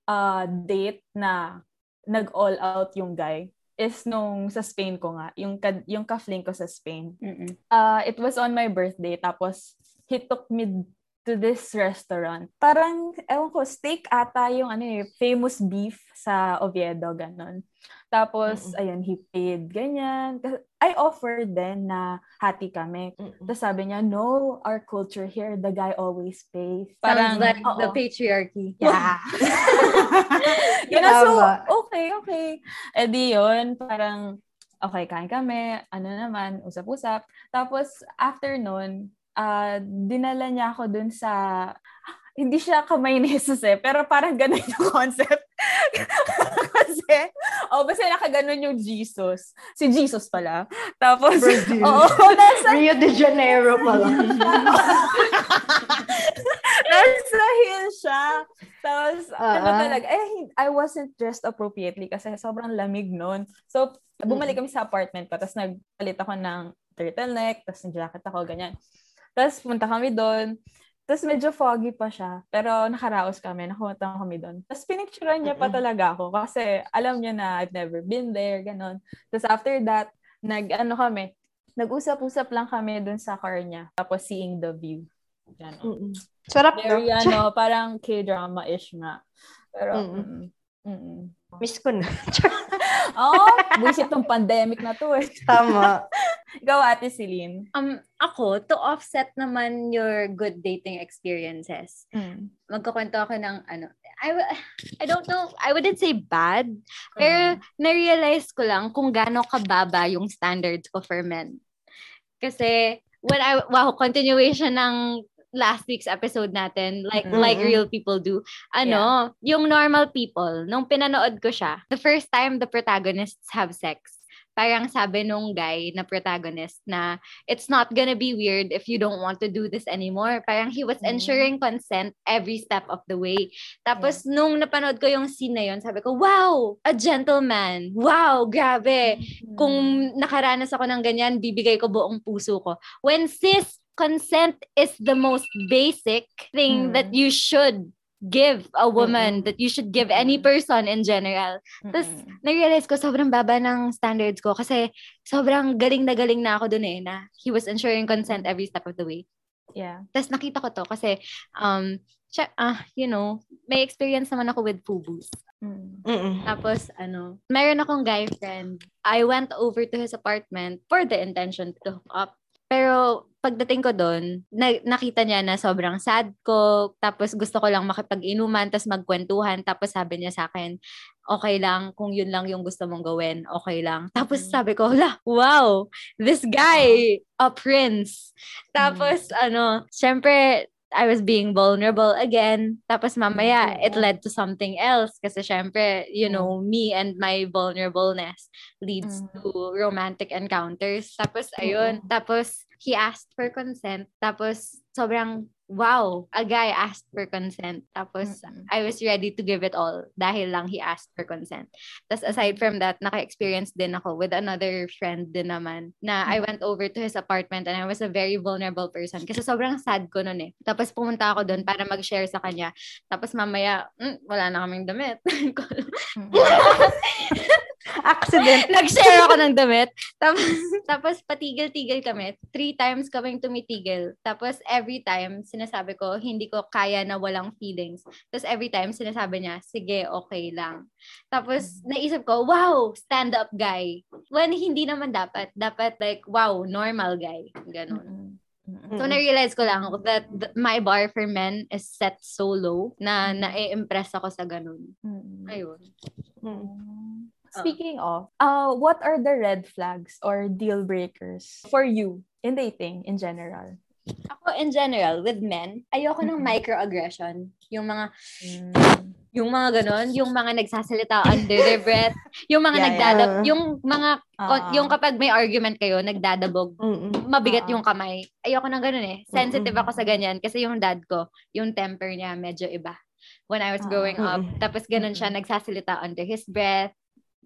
uh, date na nag-all out yung guy is nung sa Spain ko nga, yung, ka- yung ka-fling ko sa Spain. Mm-mm. Uh, it was on my birthday, tapos he took me to this restaurant. Parang, ewan ko, steak ata yung ano eh, famous beef sa Oviedo, ganon. Tapos, Mm-mm. ayun, he paid, ganyan. I offered then na hati kami. Mm-mm. Tapos sabi niya, no, our culture here, the guy always pays. Sounds like oo. the patriarchy. Yeah. yun na, so, okay, okay. Eh di yun, parang, okay, kain kami, ano naman, usap-usap. Tapos, after nun, ah, dinala niya ako dun sa, hindi siya kamay ni Jesus eh, pero parang ganun yung concept. Kasi, oh, basta nakaganon yung Jesus. Si Jesus pala. Tapos, Brazil. oo, nasa Rio de Janeiro pala. Nasa hill siya. Tapos, ano Ah. talaga, eh, I wasn't dressed appropriately kasi sobrang lamig noon. So, bumalik kami sa apartment ko, tapos nagpalit ako ng turtleneck, tapos ng jacket ako, ganyan. Tapos, punta kami doon. Tapos, medyo foggy pa siya. Pero, nakaraos kami, nakapunta kami doon. Tapos, pinicturean niya pa Mm-mm. talaga ako kasi alam niya na I've never been there, ganon. Tapos, after that, nag, ano kami, nag-usap-usap lang kami doon sa car niya. Tapos, seeing the view. Ganon. Mm-mm. Sarap Very, no? ano, parang K-drama-ish nga. Pero, Mm. mm. Miss ko na. Oh, buisit tong pandemic na to eh. Tama. Ikaw, Ate Celine. Um, ako, to offset naman your good dating experiences, Mm. magkakwento ako ng ano, I, I don't know, I wouldn't say bad, pero na-realize ko lang kung gaano kababa yung standards ko for men. Kasi, when I, wow, continuation ng last week's episode natin, like Mm-mm. like real people do. Ano, yung normal people, nung pinanood ko siya, the first time the protagonists have sex, parang sabi nung guy na protagonist na it's not gonna be weird if you don't want to do this anymore. Parang he was Mm. ensuring consent every step of the way. Tapos nung napanood ko yung scene na yun, sabi ko, wow, a gentleman. Wow, grabe. Kung nakaranas ako ng ganyan, bibigay ko buong puso ko. When sis, consent is the most basic thing Mm. that you should give a woman, that you should give any person in general. Tas, Mm-mm. Na-realize ko, sobrang baba ng standards ko kasi sobrang galing na galing na ako dun eh, na he was ensuring consent every step of the way. yeah. Tapos nakita ko to kasi, um, siya, ah, you know, may experience naman ako with FUBUs. Mm. Mm-mm. Tapos, ano, meron akong guy friend. I went over to his apartment for the intention to hook up. Pero pagdating ko doon, na- nakita niya na sobrang sad ko, tapos gusto ko lang makipag-inuman, tapos magkwentuhan, tapos sabi niya sa akin, okay lang, kung yun lang yung gusto mong gawin, okay lang. Tapos Mm. sabi ko, la, wow, this guy, a prince. Tapos, ano, syempre, I was being vulnerable again. Tapos mamaya, Mm, it led to something else. Kasi syempre, you know, me and my vulnerableness leads Mm. to romantic encounters. Tapos, ayun. Tapos, he asked for consent. Tapos, sobrang, wow, a guy asked for consent. Tapos, Mm-mm. I was ready to give it all dahil lang he asked for consent. Tapos, aside from that, naka-experience din ako with another friend din naman na I went over to his apartment and I was a very vulnerable person kasi sobrang sad ko nun eh. Tapos, pumunta ako doon para mag-share sa kanya. Tapos, mamaya, mm, wala na kaming damit. Accident. Nag-share ako ng damit. Tapos, tapos patigil-tigil kami. Three times kaming tumitigil. Tapos every time, sinasabi ko, hindi ko kaya na walang feelings. Tapos every time, sinasabi niya, sige, okay lang. Tapos naisip ko, wow, stand-up guy. When hindi naman dapat. Dapat like, wow, normal guy. Ganon. Mm-mm. So, na-realize ko lang that th- my bar for men is set so low na na-impress ako sa ganun. Ayun. Speaking of, uh, what are the red flags or deal breakers for you in dating in general? Ako, in general, with men, ayoko ng Mhm. microaggression. Yung mga, yung mga ganon, yung mga nagsasalita under their breath, yung mga Yeah, nagdadab, yeah. yung mga, Ah. yung kapag may argument kayo, nagdadabog, Mm-mm. mabigat Ah. yung kamay. Ayoko ng ganun eh. Sensitive Mm-mm. ako sa ganyan kasi yung dad ko, yung temper niya medyo iba. When I was Ah. growing up, Mm-mm. tapos ganun siya, nagsasalita under his breath,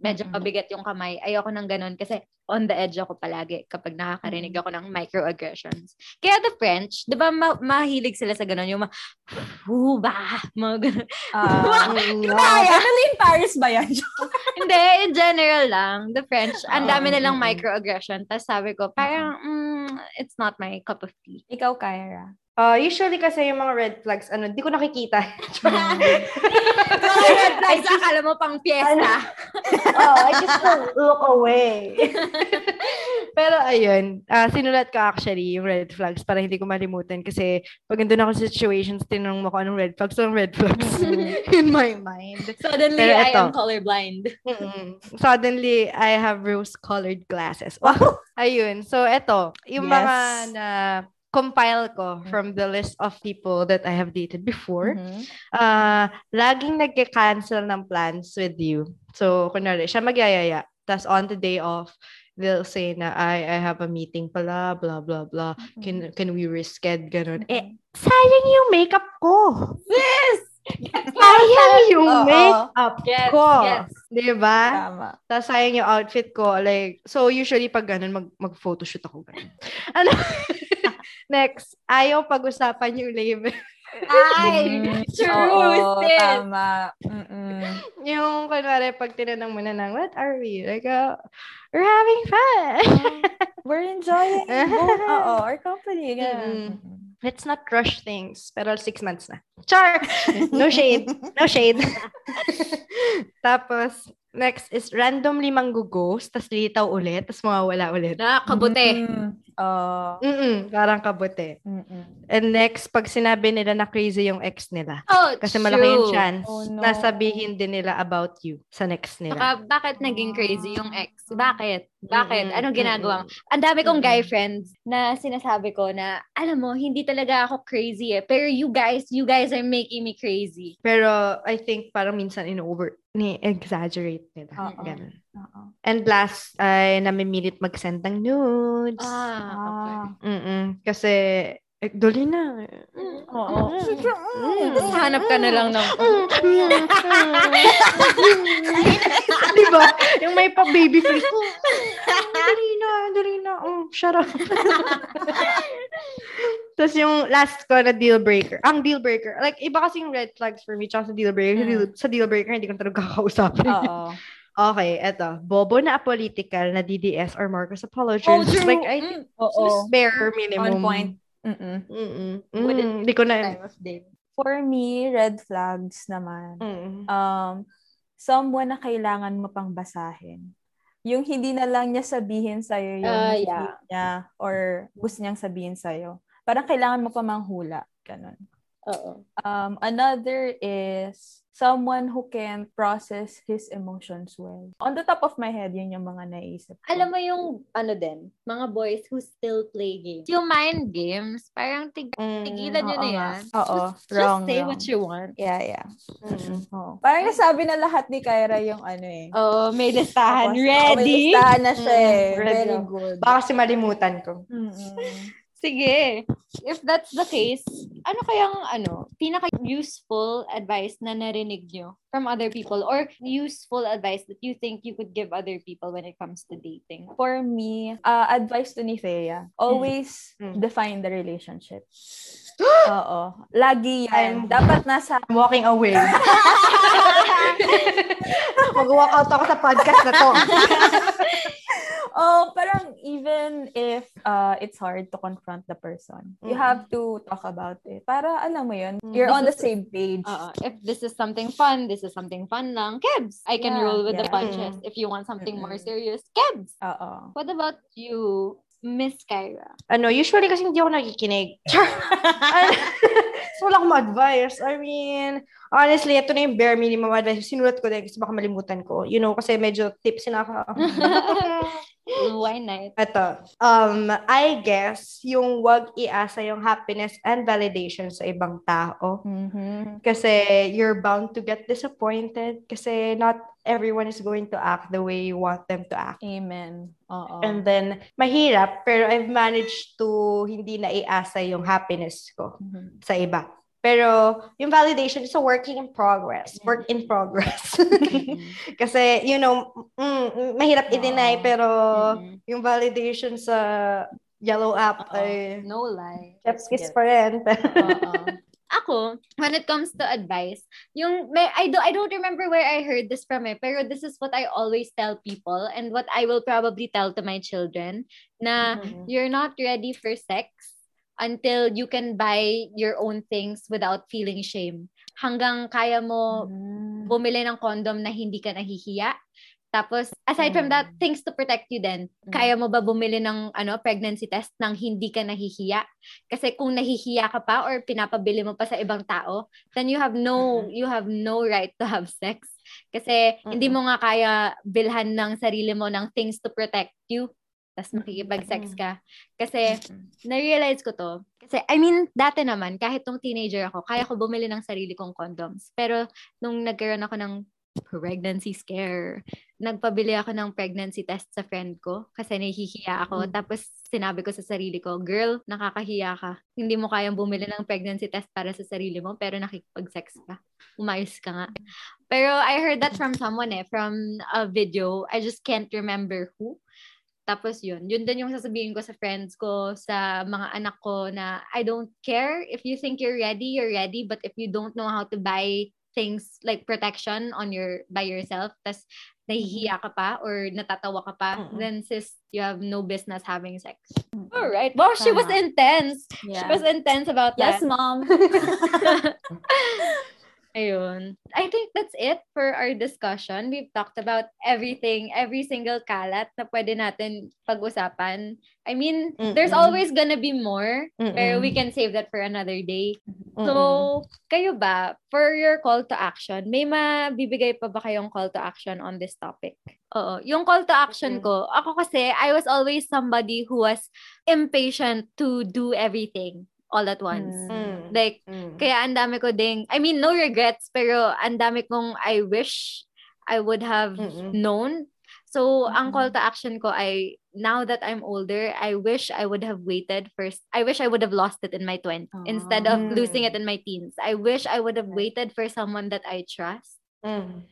medyo Mm-mm. mabigat yung kamay. Ayoko ng ganun kasi on the edge ako palagi kapag nakakarinig ako ng microaggressions. Kaya the French, di ba ma- mahilig sila sa ganun? Yung ma- ba? Mga ganun. Ah, Mm, no. Kaya, Emily in Paris ba yan? Hindi, in general lang. The French, ang Ah, dami nilang mm, mm. microaggression. Tapos sabi ko, parang, mm, it's not my cup of tea. Ikaw, Kyra. Uh, usually kasi yung mga red flags, ano, di ko nakikita. Mga red flags, akala mo pang fiesta. oh, I just don't look away. Pero ayun, ah, sinulat ko actually yung red flags para hindi ko malimutan kasi pag nandun ako sa situations, tinanong mo ko anong red flags, anong red flags in my mind. Suddenly, Pero I eto. am colorblind. Mm-mm. Suddenly, I have rose-colored glasses. Wow! Ayun. So, eto. Yung Yes. mga na compile ko from the list of people that I have dated before. Mhm. Ah, laging nagke-cancel ng plans with you. So, kunwari, siya magyayaya. Tapos on the day off, they'll say na, I, I have a meeting pala, blah, blah, blah. Can, can we reschedule? Ganun. Eh, sayang yung makeup ko. Yes! Sayang yung Oo. makeup Yes, ko. yes. Di ba? Tama. Tapos sayang yung outfit ko. Like, so usually pag ganun, mag, mag-photoshoot ako ganun. Ano? Next, ayaw pag-usapan yung label. Ay, Mm, true, oo, sis. tama. Mm-mm. yung, kunwari, pag tinanong mo na ng, what are we? Like, uh, we're having fun. We're enjoying both, oo, our company. Ganun. Let's not rush things. Pero six months na. Char! No shade. No shade. Tapos, next is randomly manggo-ghost, tapos litaw ulit, tapos mawawala ulit. Nakakabuti. Mm. Oo. Mm-mm, parang kabuti. Mm-mm. And next, pag sinabi nila na crazy yung ex nila, Oh, kasi malaki yung true. chance Oh, no. na sabihin din nila about you sa next nila. Saka, bakit naging crazy yung ex? Bakit? Bakit? Mm-mm, Anong ginagawa mo? mm-mm. Ang dami kong guy Mm-mm. friends na sinasabi ko na, alam mo, hindi talaga ako crazy eh. Pero you guys, you guys are making me crazy. Pero I think parang minsan in-over, ni-exaggerate nila. Oo. Ganun. Oo. And last, ay namimilit mag-send ng nudes. Ah, okay. Mm-mm. Kasi, eh, dali na. Oo. Mm. Hanap ka na lang ng... Di ba? Yung may pa baby face. dali na, dali na. Oh, shut up. Tapos yung last ko na deal breaker. Ang deal breaker. Like, iba kasi yung red flags for me. Tsaka sa deal breaker. Sa Mm. deal- Sa deal breaker, hindi ko na talaga kakausapin. Oo. Okay, eto. Bobo na apolitical na DDS or Marcos apologist. Oh, true. Like, I think Mm, Oo. bare minimum. On point. Mm-mm. Mm-mm. Wouldn't Mm, Hindi ko na. Time of day. For me, red flags naman. Mm. Um, someone na kailangan mo pang basahin. yung hindi na lang niya sabihin sa'yo yung Ah, feeling yeah. niya or gusto niyang sabihin sa'yo. Parang kailangan mo pa manghula. Ganun. Oo. Um, another is someone who can process his emotions well. On the top of my head, yun yung mga naisip ko. Alam mo yung, ano din, mga boys who still play games. Yung mind games, parang tig Mm. tigilan nyo na nga. yan. Oo. Just wrong, say wrong. what you want. Yeah, yeah. Mm. Oo. Parang nasabi na lahat ni Kyra yung ano eh. Oo, may listahan. Ready? oh, may listahan na siya eh. Mm, ready Very good. Baka kasi malimutan ko. Mm-mm. Sige. If that's the case, ano kayang ano, pinaka-useful advice na narinig nyo from other people or useful advice that you think you could give other people when it comes to dating? For me, uh, advice to ni Thea, always Mm. define the relationship. Oo. Lagi I'm- yan. Dapat nasa... I'm walking away. Mag-walk out ako sa podcast na to. Oh, parang even if uh, it's hard to confront the person, you Mm. have to talk about it. Para alam mo yun, you're on the same page. Uh, if this is something fun, this is something fun lang. Kebs! I can Yeah, roll with the yeah. punches. If you want something more serious, Kebs! Oo. What about you, Miss Kyra? ano, usually kasi hindi ako nakikinig. So, wala akong advice. I mean, honestly, ito na yung bare minimum advice. Sinulat ko din kasi baka malimutan ko. You know, kasi medyo tips na ako. Why not? Ito, um, I guess, yung wag iasa yung happiness and validation sa ibang tao. Mhm. Kasi you're bound to get disappointed kasi not everyone is going to act the way you want them to act. Amen. Oo. And then, mahirap, pero I've managed to hindi na iasa yung happiness ko Mhm. sa iba. Pero, yung validation is a working in progress. Work in progress. Kasi, you know, mm, mahirap i-deny, pero Mm. yung validation sa yellow app Oo. ay No lie. chef's kiss pa rin. Ako, when it comes to advice, yung may I do I don't remember where I heard this from eh, pero this is what I always tell people and what I will probably tell to my children na Mhm. you're not ready for sex until you can buy your own things without feeling shame. Hanggang kaya mo Mm. bumili ng condom na hindi ka nahihiya. Tapos, aside from that, things to protect you din. Mm. Kaya mo ba bumili ng ano pregnancy test nang hindi ka nahihiya? Kasi kung nahihiya ka pa or pinapabili mo pa sa ibang tao, then you have no you have no right to have sex. Kasi hindi mo nga kaya bilhan ng sarili mo ng things to protect you. Tapos makikipag-sex ka. Kasi na-realize ko to. Kasi, I mean, dati naman, kahit nung teenager ako, kaya ko bumili ng sarili kong condoms. Pero, nung nagkaroon ako ng pregnancy scare, nagpabili ako ng pregnancy test sa friend ko kasi nahihiya ako. Mm. Tapos, sinabi ko sa sarili ko, girl, nakakahiya ka. Hindi mo kayang bumili ng pregnancy test para sa sarili mo, pero nakikipag-sex ka. Umayos ka nga. Pero I heard that from someone eh, from a video. I just can't remember who. Tapos yun, yun din yung sasabihin ko sa friends ko, sa mga anak ko na I don't care if you think you're ready, you're ready. But if you don't know how to buy things like protection on your by yourself, tas nahihiya ka pa or natatawa ka pa, Mm-mm. then sis, you have no business having sex. All right. Wow, she was intense. She Yeah. was intense about Yes, that. mom. Ayun. I think that's it for our discussion. We've talked about everything, every single kalat na pwede natin pag-usapan. I mean, there's Mm-mm. always gonna be more, pero Mm-mm. we can save that for another day. Mm-mm. So, kayo ba, for your call to action, may mabibigay pa ba kayong call to action on this topic? Oo. Yung call to action Mm. ko, ako kasi, I was always somebody who was impatient to do everything all at once. Mm. Like, Mm. kaya ang dami ko ding, I mean, no regrets, pero ang dami kong I wish I would have Mm-mm. known. So, ang Mm-mm. call to action ko ay, now that I'm older, I wish I would have waited first. I wish I would have lost it in my 20s instead of Ah. losing it in my teens. I wish I would have waited for someone that I trust Mm.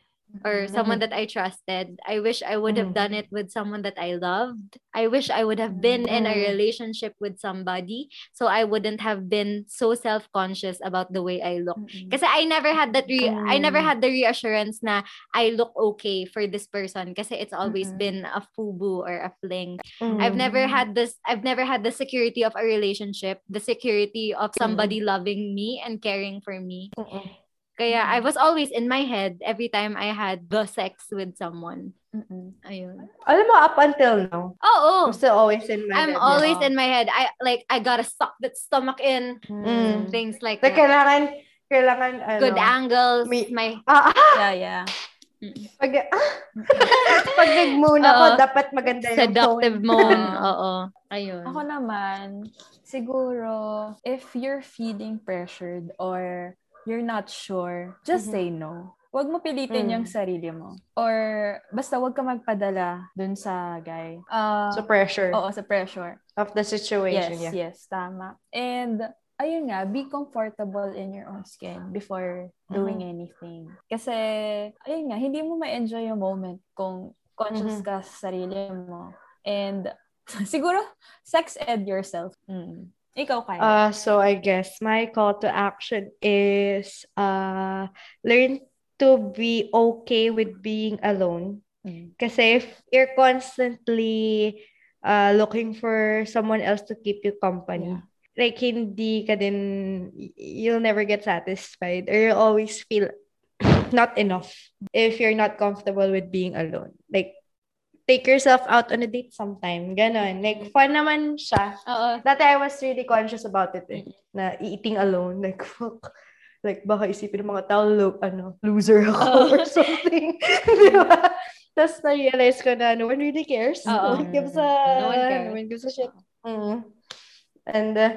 Or someone mm-hmm. that I trusted. I wish I would have Mm. done it with someone that I loved. I wish I would have been in a Mm. relationship with somebody so I wouldn't have been so self-conscious about the way I look. Kasi I never had that re- I never had the reassurance na I look okay for this person kasi it's always been a fubu or a fling. I've never had this I've never had the security of a relationship, the security of somebody loving me and caring for me. Kaya Mm. I was always in my head every time I had the sex with someone. Mm-mm. Ayun. Alam mo, up until now, Oo. I'm still always in my I'm head. always yeah. in my head. I like I gotta suck that stomach in. Mm. Things like that. kailangan, kailangan, ano, Good angles. may- my Ah, ah, Yeah, yeah. pag, ah, pag nag-moon ako, dapat maganda yung seductive tone. moan. Ah. Oo. Ayun. Ako naman, siguro, if you're feeling pressured or you're not sure, just Mhm. say no. Huwag mo pilitin Mm. yung sarili mo. Or, basta huwag ka magpadala dun sa guy. Ah, So, pressure oo, sa pressure. of the situation. Yes, yeah. yes, tama. And, ayun nga, be comfortable in your own skin before doing Mm-hmm. anything. Kasi, ayun nga, hindi mo ma-enjoy yung moment kung conscious Mhm. ka sa sarili mo. And, siguro, sex ed yourself. Mm. Ikaw. Uh, so I guess my call to action is uh, learn to be okay with being alone. Mm. Kasi if you're constantly uh, looking for someone else to keep you company, Yeah. like hindi ka din, you'll never get satisfied or you'll always feel not enough if you're not comfortable with being alone. Like, take yourself out on a date sometime. Ganon. Like, fun naman siya. Oo. Dati I was really conscious about it eh. Na eating alone. Like, fuck. Like, baka isipin ng mga tao, lo, ano, loser ako or something. Di ba? Tapos na-realize ko na no one really cares. Oo. No one gives a, No one cares. no one gives a shit. Mm. And uh,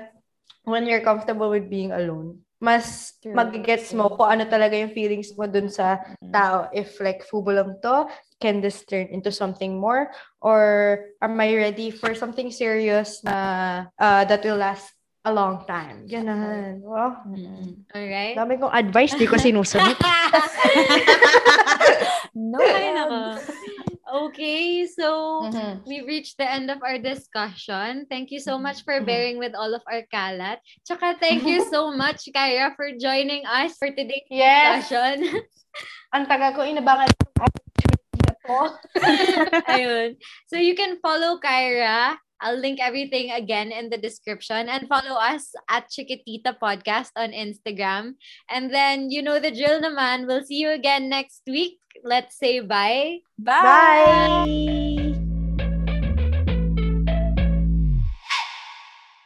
when you're comfortable with being alone, mas True. magigets mo kung ano talaga yung feelings mo dun sa tao. If like, fubo lang to, can this turn into something more? Or am I ready for something serious na uh, that will last a long time? Ganon. Wow. Mm. Alright. Dami kong advice, di ko sinusunod. No, Ay, Ed. nako. Okay, so Mhm. we reached the end of our discussion. Thank you so much for Mhm. bearing with all of our kalat. Tsaka thank you so much, Kyra, for joining us for today's Yes! discussion. Ang tagal ko inabangan to. Ayun. So you can follow Kyra. I'll link everything again in the description and follow us at Chiquitita Podcast on Instagram. And then, you know the drill naman. We'll see you again next week. Let's say bye. Bye! Bye!